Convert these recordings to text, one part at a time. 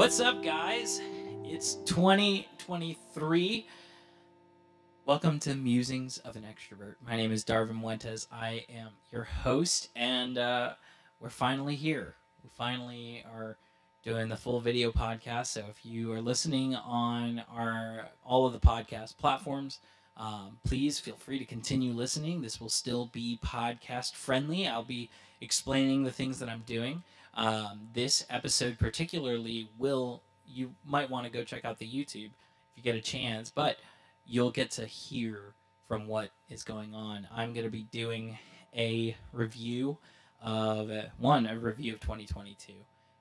What's up, guys? It's 2023. Welcome to Musings of an Extrovert. My name is Darvin Muentes. I am your host, and uh, we're finally here. We finally are doing the full video podcast. So if you are listening on our all of the podcast platforms, um, please feel free to continue listening. This will still be podcast friendly. I'll be explaining the things that I'm doing. Um, this episode particularly will you might want to go check out the YouTube if you get a chance, but you'll get to hear from what is going on. I'm going to be doing a review of uh, one a review of 2022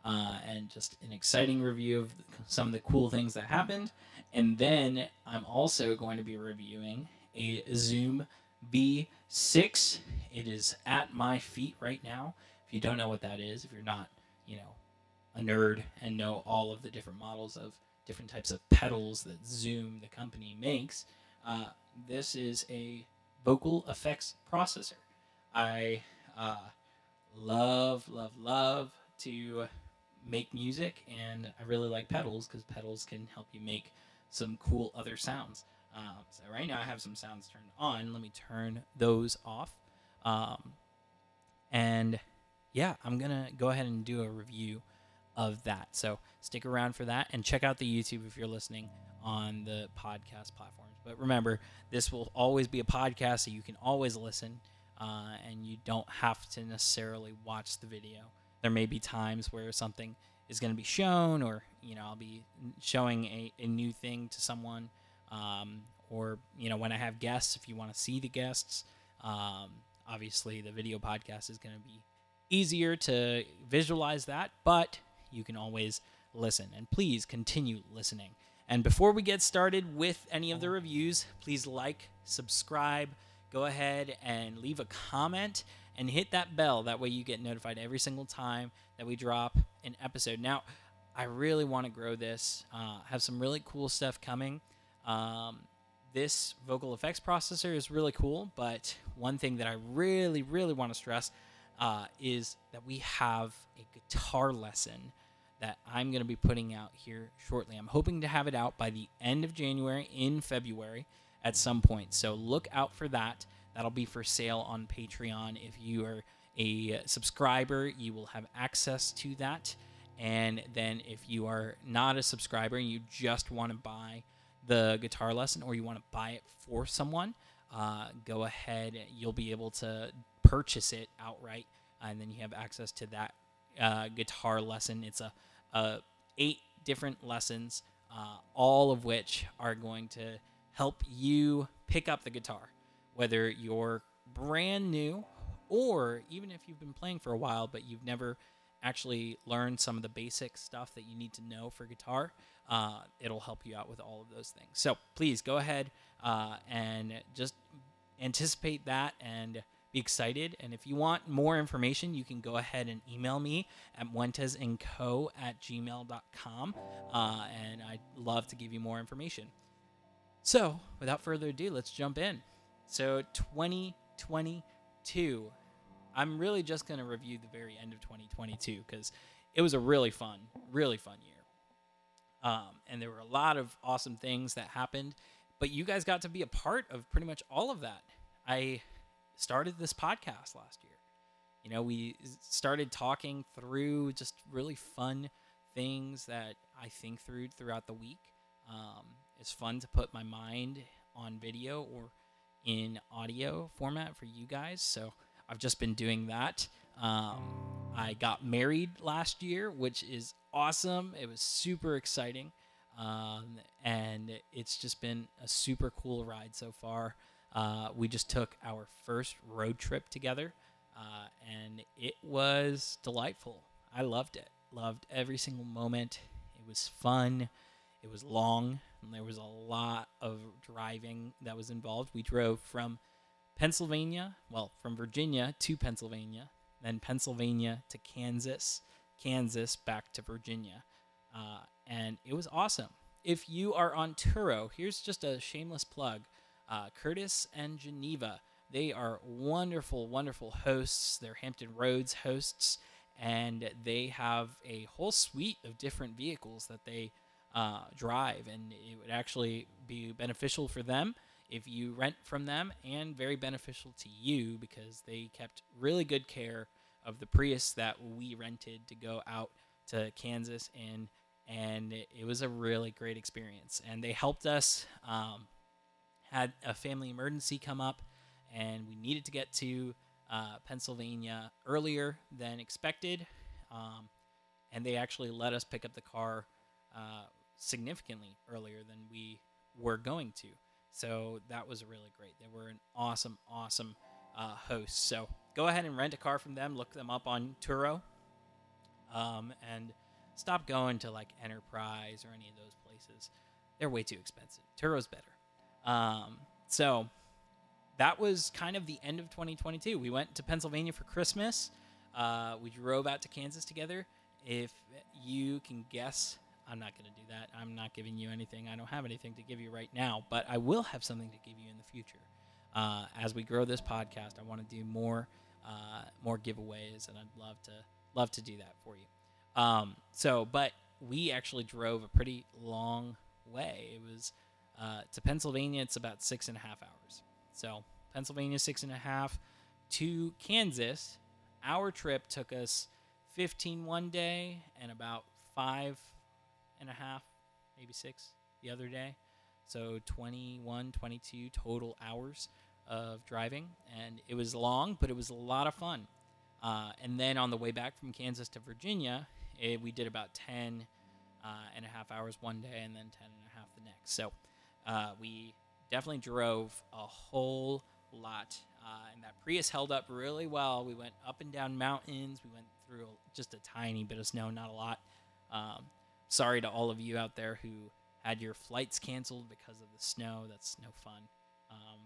uh, and just an exciting review of some of the cool things that happened. And then I'm also going to be reviewing a Zoom V6. It is at my feet right now. If you don't know what that is, if you're not, you know, a nerd and know all of the different models of different types of pedals that Zoom, the company, makes, uh, this is a vocal effects processor. I uh, love, love, love to make music, and I really like pedals because pedals can help you make some cool other sounds. Um, so right now I have some sounds turned on. Let me turn those off. Um, and yeah, I'm gonna go ahead and do a review of that. So stick around for that and check out the YouTube if you're listening on the podcast platforms. But remember, this will always be a podcast, so you can always listen, uh, and you don't have to necessarily watch the video. There may be times where something is going to be shown, or you know, I'll be showing a, a new thing to someone, um, or you know, when I have guests, if you want to see the guests, um, obviously the video podcast is going to be easier to visualize that, but you can always listen. And please continue listening. And before we get started with any of the reviews, please like, subscribe, go ahead and leave a comment and hit that bell. That way you get notified every single time that we drop an episode. Now, I really want to grow this, uh, have some really cool stuff coming. Um, this vocal effects processor is really cool, but one thing that I really, really want to stress uh, is that we have a guitar lesson that I'm going to be putting out here shortly. I'm hoping to have it out by the end of January, in February at some point. So look out for that. That'll be for sale on Patreon. If you are a subscriber, you will have access to that. And then if you are not a subscriber and you just want to buy the guitar lesson or you want to buy it for someone, uh, go ahead. You'll be able to purchase it outright, and then you have access to that uh, guitar lesson. It's a, a eight different lessons, uh, all of which are going to help you pick up the guitar, whether you're brand new or even if you've been playing for a while but you've never actually learned some of the basic stuff that you need to know for guitar. Uh, it'll help you out with all of those things. So please go ahead uh, and just anticipate that and be excited. And if you want more information, you can go ahead and email me at muentesandco at gmail.com. Uh, and I'd love to give you more information. So without further ado, let's jump in. So 2022. I'm really just going to review the very end of 2022 because it was a really fun, really fun year. Um, and there were a lot of awesome things that happened, but you guys got to be a part of pretty much all of that. I started this podcast last year. You know, we started talking through just really fun things that I think through throughout the week. Um, it's fun to put my mind on video or in audio format for you guys. So I've just been doing that. Um, I got married last year, which is awesome. It was super exciting. Um, and it's just been a super cool ride so far. Uh, we just took our first road trip together, uh, and it was delightful. I loved it. Loved every single moment. It was fun. It was long. And there was a lot of driving that was involved. We drove from Pennsylvania, well, from Virginia to Pennsylvania, then Pennsylvania to Kansas, Kansas back to Virginia. Uh, and it was awesome. If you are on Turo, here's just a shameless plug uh, Curtis and Geneva. They are wonderful, wonderful hosts. They're Hampton Roads hosts, and they have a whole suite of different vehicles that they uh, drive, and it would actually be beneficial for them if you rent from them, and very beneficial to you because they kept really good care of the Prius that we rented to go out to Kansas in, and it, was a really great experience. And they helped us. Um, had a family emergency come up, and we needed to get to uh, Pennsylvania earlier than expected. Um, and they actually let us pick up the car uh, significantly earlier than we were going to. So that was really great. They were an awesome, awesome uh, host. So go ahead and rent a car from them. Look them up on Turo. Um, and stop going to like Enterprise or any of those places. They're way too expensive. Turo's better. Um, so that was kind of the end of 2022. We went to Pennsylvania for Christmas. Uh, we drove out to Kansas together. If you can guess, I'm not going to do that. I'm not giving you anything. I don't have anything to give you right now, but I will have something to give you in the future. Uh, as we grow this podcast, I want to do more, uh, more giveaways, and I'd love to love to do that for you. Um, so, but we actually drove a pretty long way. It was uh, to Pennsylvania. It's about six and a half hours. So Pennsylvania six and a half to Kansas. Our trip took us 15 one day and about five and a half, maybe six the other day. So 21, 22 total hours of driving. And it was long, but it was a lot of fun. Uh, and then on the way back from Kansas to Virginia, it, eh, we did about 10 uh, and a half hours one day and then 10 and a half the next. So uh, we definitely drove a whole lot. Uh, and that Prius held up really well. We went up and down mountains. We went through just a tiny bit of snow, not a lot. Um, sorry to all of you out there who had your flights canceled because of the snow. That's no fun. Um,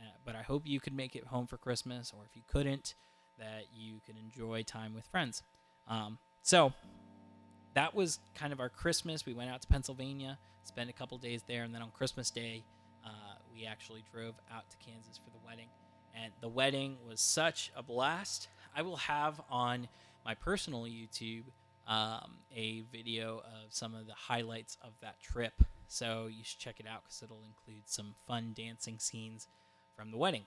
uh, but I hope you could make it home for Christmas, or if you couldn't, that you could enjoy time with friends. Um, so that was kind of our Christmas. We went out to Pennsylvania, spent a couple days there, and then on Christmas Day, uh, we actually drove out to Kansas for the wedding. And the wedding was such a blast. I will have on my personal YouTube um, a video of some of the highlights of that trip. So you should check it out because it'll include some fun dancing scenes from the wedding.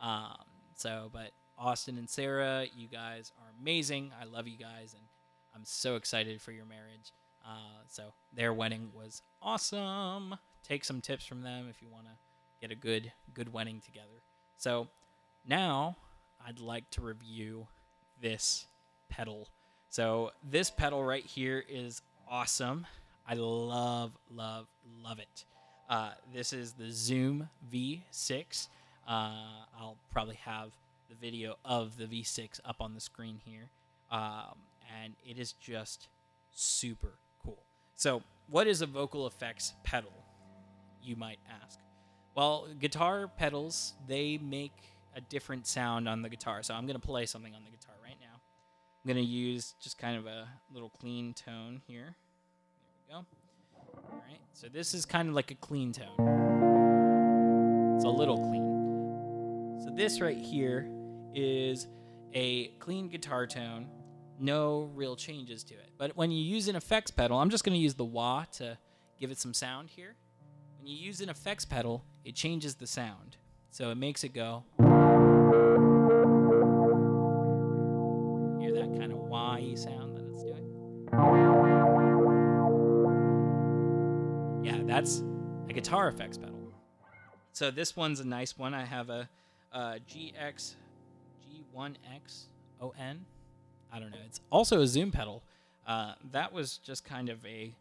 Um, so, but Austin and Sarah, you guys are amazing. I love you guys, and I'm so excited for your marriage. Uh, so their wedding was awesome. Take some tips from them if you want to get a good good wedding together. So now I'd like to review this pedal. So this pedal right here is awesome. I love love love it. Uh, this is the Zoom V6. Uh, I'll probably have the video of the V6 up on the screen here. Um, and it is just super cool. So, what is a vocal effects pedal? You might ask. Well, guitar pedals, they make a different sound on the guitar. So, I'm going to play something on the guitar right now. I'm going to use just kind of a little clean tone here. There we go. All right. So, this is kind of like a clean tone. It's a little clean. So, this right here is a clean guitar tone no real changes to it. But when you use an effects pedal, I'm just going to use the wah to give it some sound here. When you use an effects pedal, it changes the sound. So it makes it go. Hear that kind of wah sound that it's doing? Yeah, that's a guitar effects pedal. So this one's a nice one. I have a, uh, a GX G1X ON I don't know. It's also a zoom pedal. Uh, that was just kind of a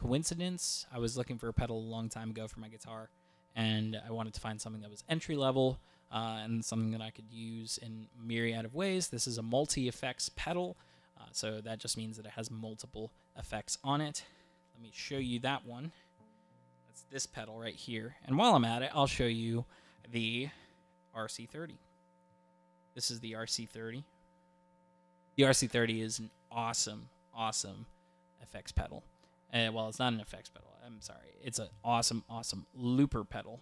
coincidence. I was looking for a pedal a long time ago for my guitar, and I wanted to find something that was entry level uh, and something that I could use in myriad of ways. This is a multi effects pedal, uh, so that just means that it has multiple effects on it. Let me show you that one. That's this pedal right here. And while I'm at it, I'll show you the RC30. This is the RC30 the RC30 is an awesome, awesome effects pedal. Uh, well, it's not an effects pedal. I'm sorry. It's an awesome, awesome looper pedal.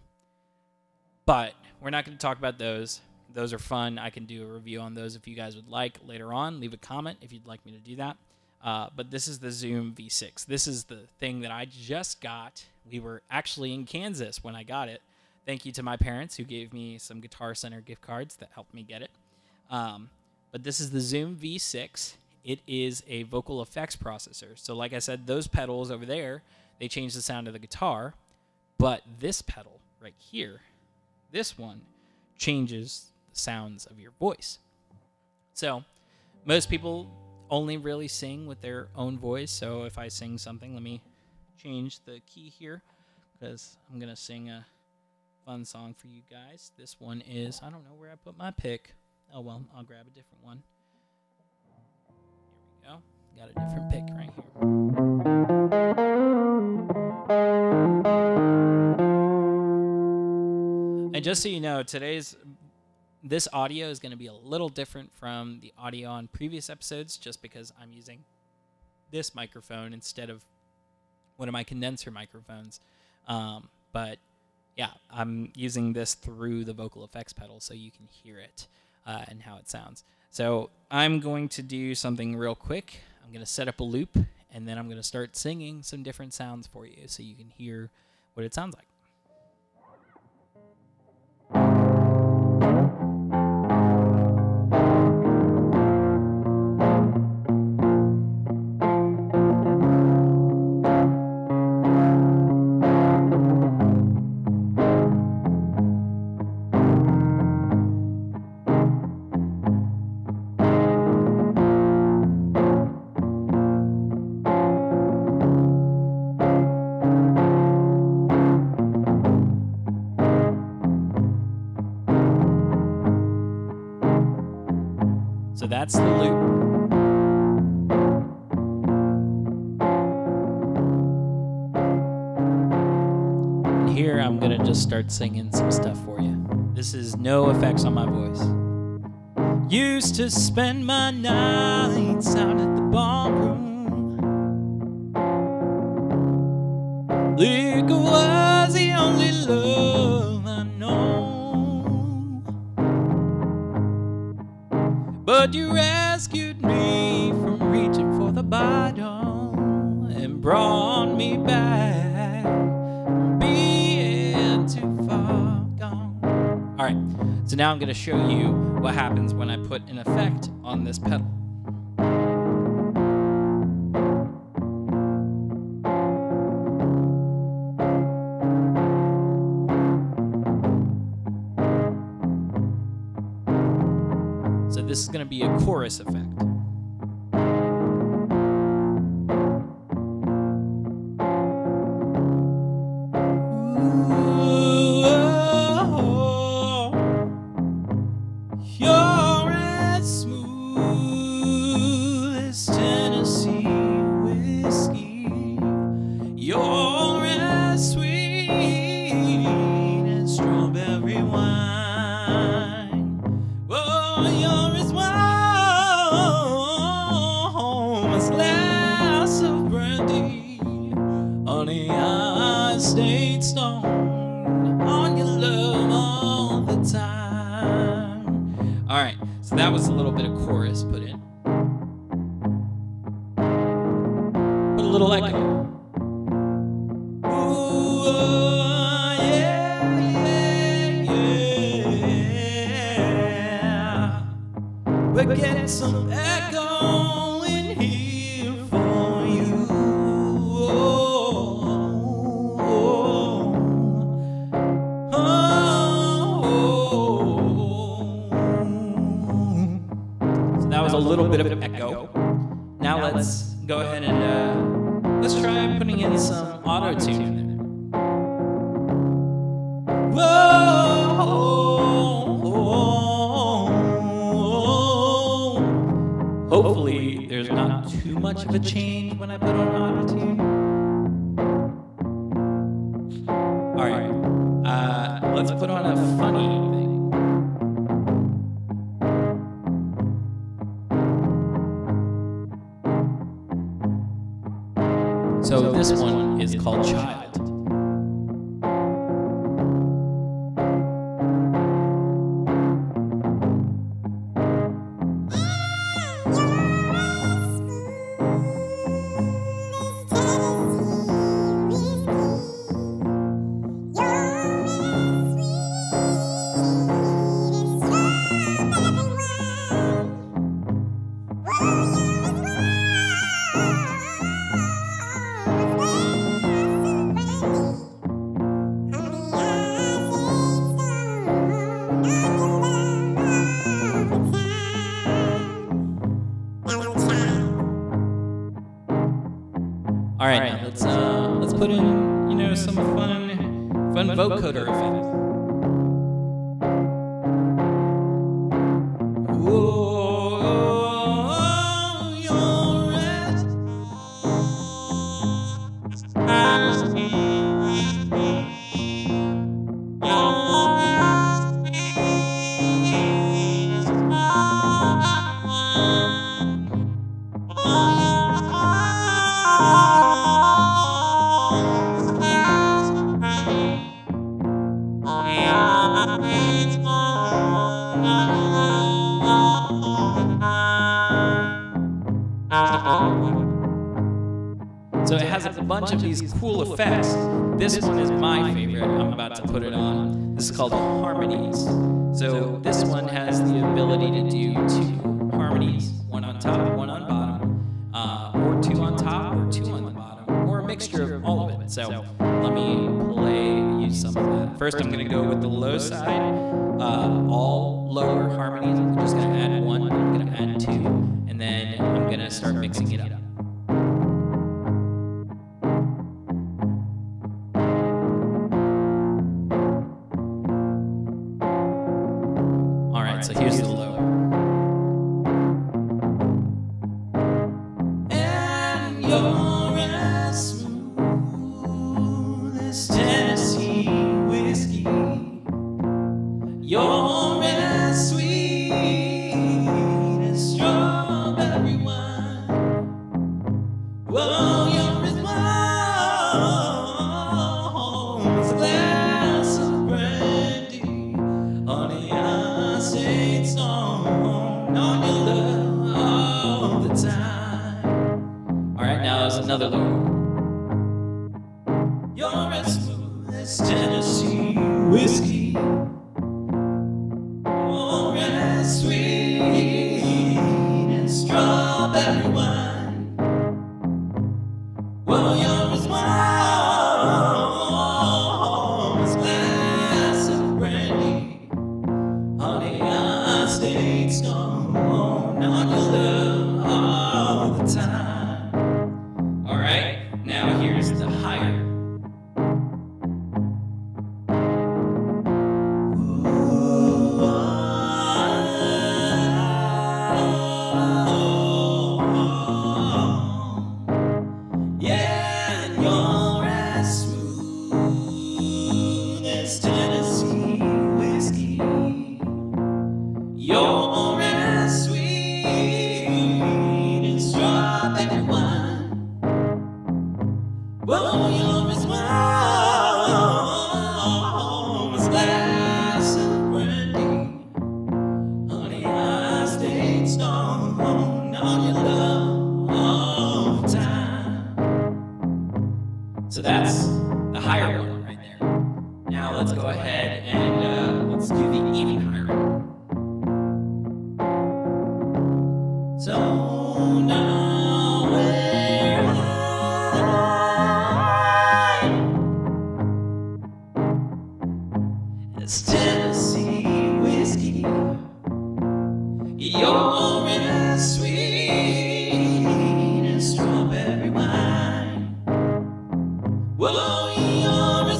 But we're not going to talk about those. those are fun. I can do a review on those if you guys would like later on. Leave a comment if you'd like me to do that. Uh, but this is the Zoom V6. This is the thing that I just got. We were actually in Kansas when I got it. Thank you to my parents who gave me some Guitar Center gift cards that helped me get it. Um, but this is the Zoom V6. It is a vocal effects processor. So, like I said, those pedals over there, they change the sound of the guitar. But this pedal right here, this one, changes the sounds of your voice. So, most people only really sing with their own voice. So, if I sing something, let me change the key here because I'm going to sing a fun song for you guys. This one is, I don't know where I put my pick. Oh, well, I'll grab a different one. Here we go. Got a different pick right here. And just so you know, today's this audio is going to be a little different from the audio on previous episodes just because I'm using this microphone instead of one of my condenser microphones. Um, but yeah, I'm using this through the vocal effects pedal so you can hear it uh, and how it sounds. So I'm going to do something real quick. I'm going to set up a loop and then I'm going to start singing some different sounds for you so you can hear what it sounds like. So that's the loop. Here I'm to just start singing some stuff for you. This is no effects on my voice. Used to spend my nights out at the ballroom. Now I'm going to show you what happens when I put an effect on this pedal. So this is going to be a chorus effect. Stayed on your love all the time. All right, so that was a little bit of chorus put in. Put a little echo. Much of a change when I put on bunch of these cool effects. This one is my favorite. I'm about to put it on. This is called harmonies. So this one has the ability to do two harmonies, one on top, one on bottom, uh, or two on top, or two on the bottom, or a mixture of all of it. So let me play you some of that. First, I'm going to go with the low side, uh, all so here's the As sweet strawberry wine. You're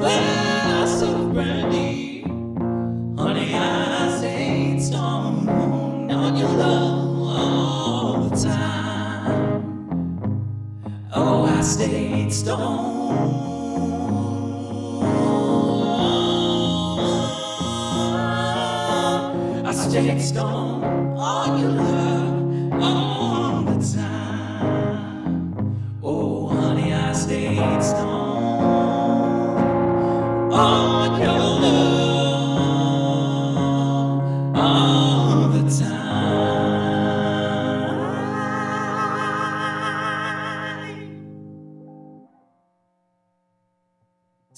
glass of brandy. Honey, I stayed strong on your love all the time. Oh, I stayed strong.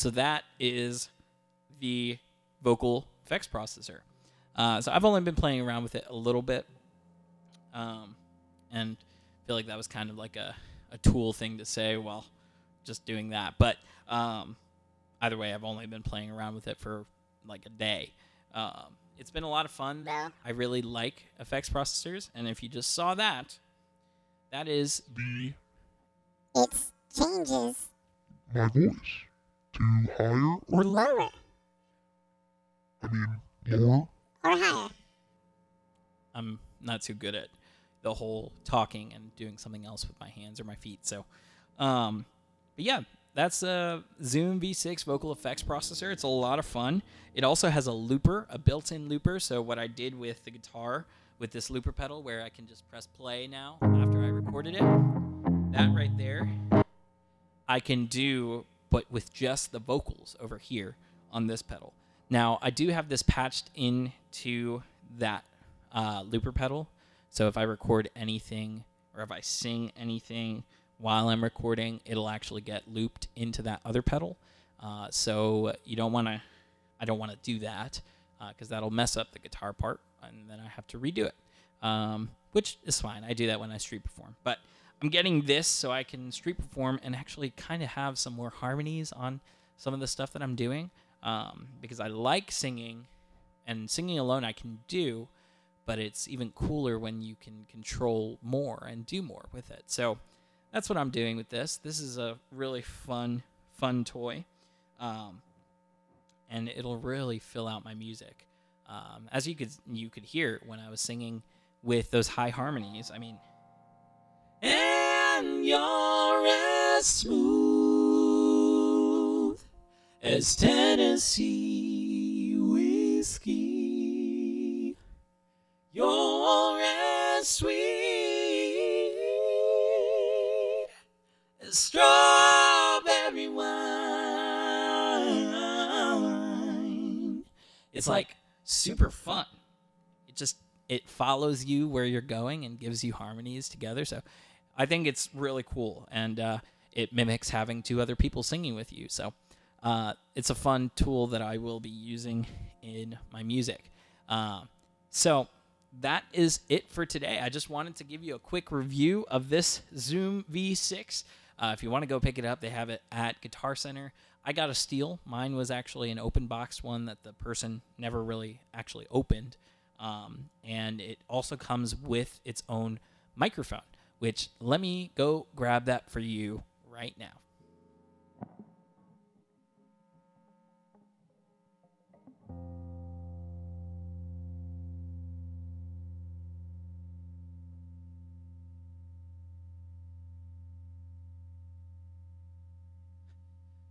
So that is the vocal effects processor. Uh, so I've only been playing around with it a little bit, um, and feel like that was kind of like a, a tool thing to say while just doing that. But um, either way, I've only been playing around with it for like a day. Um, it's been a lot of fun. I really like effects processors, and if you just saw that, That is the It changes my voice to higher or lower I mean more or higher. I'm not too good at the whole talking and doing something else with my hands or my feet. So, um, but yeah, that's a Zoom V6 vocal effects processor. It's a lot of fun. It also has a looper, a built-in looper. So what I did with the guitar with this looper pedal, where I can just press play now after I recorded it, that right there, I can do, but with just the vocals over here on this pedal. Now I do have this patched into that uh, looper pedal. So if I record anything or if I sing anything while I'm recording, it'll actually get looped into that other pedal. Uh, so you don't want to, I don't want to do that because that'll mess up the guitar part and then I have to redo it, um, which is fine. I do that when I street perform. But I'm getting this so I can street perform and actually kind of have some more harmonies on some of the stuff that I'm doing um, because I like singing and singing alone I can do but it's even cooler when you can control more and do more with it. So that's what I'm doing with this. This is a really fun, fun toy, um, and it'll really fill out my music. Um, as you could you could hear when I was singing with those high harmonies. I mean, and you're as smooth as Tennessee whiskey. You're as sweet as strawberry wine. It's like super fun. It just it follows you where you're going and gives you harmonies together. So I think it's really cool, and uh, it mimics having two other people singing with you. So uh, it's a fun tool that I will be using in my music. Uh, so that is it for today. I just wanted to give you a quick review of this Zoom V6. Uh, if you want to go pick it up, they have it at Guitar Center. I got a steal. Mine was actually an open box one that the person never really actually opened. Um, and it also comes with its own microphone, which let me go grab that for you right now.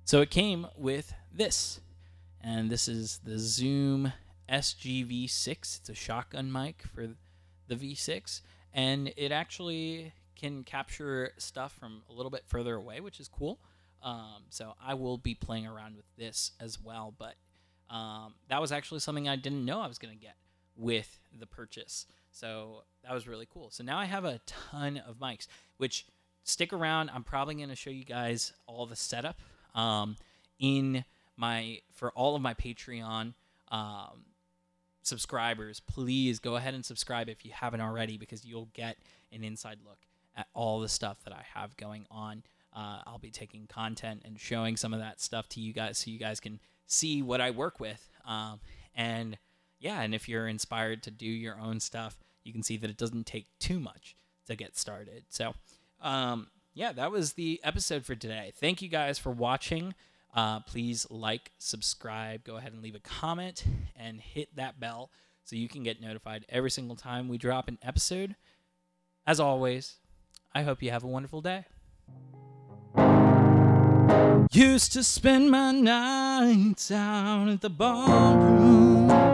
So it came with this, and this is the Zoom SGV6. It's a shotgun mic for the V6, and it actually can capture stuff from a little bit further away, which is cool. Um, so I will be playing around with this as well, but um, that was actually something I didn't know I was going to get with the purchase. So that was really cool. So now I have a ton of mics, which stick around. I'm probably going to show you guys all the setup um, in my for all of my Patreon um, subscribers. Please go ahead and subscribe if you haven't already, because you'll get an inside look at all the stuff that I have going on. Uh, I'll be taking content and showing some of that stuff to you guys, so you guys can see what I work with. Um, and yeah, and if you're inspired to do your own stuff, you can see that it doesn't take too much to get started. So, um, yeah, that was the episode for today. Thank you guys for watching. Uh, please like, subscribe, go ahead and leave a comment, and hit that bell so you can get notified every single time we drop an episode. As always, I hope you have a wonderful day. Used to spend my nights out at the ballroom.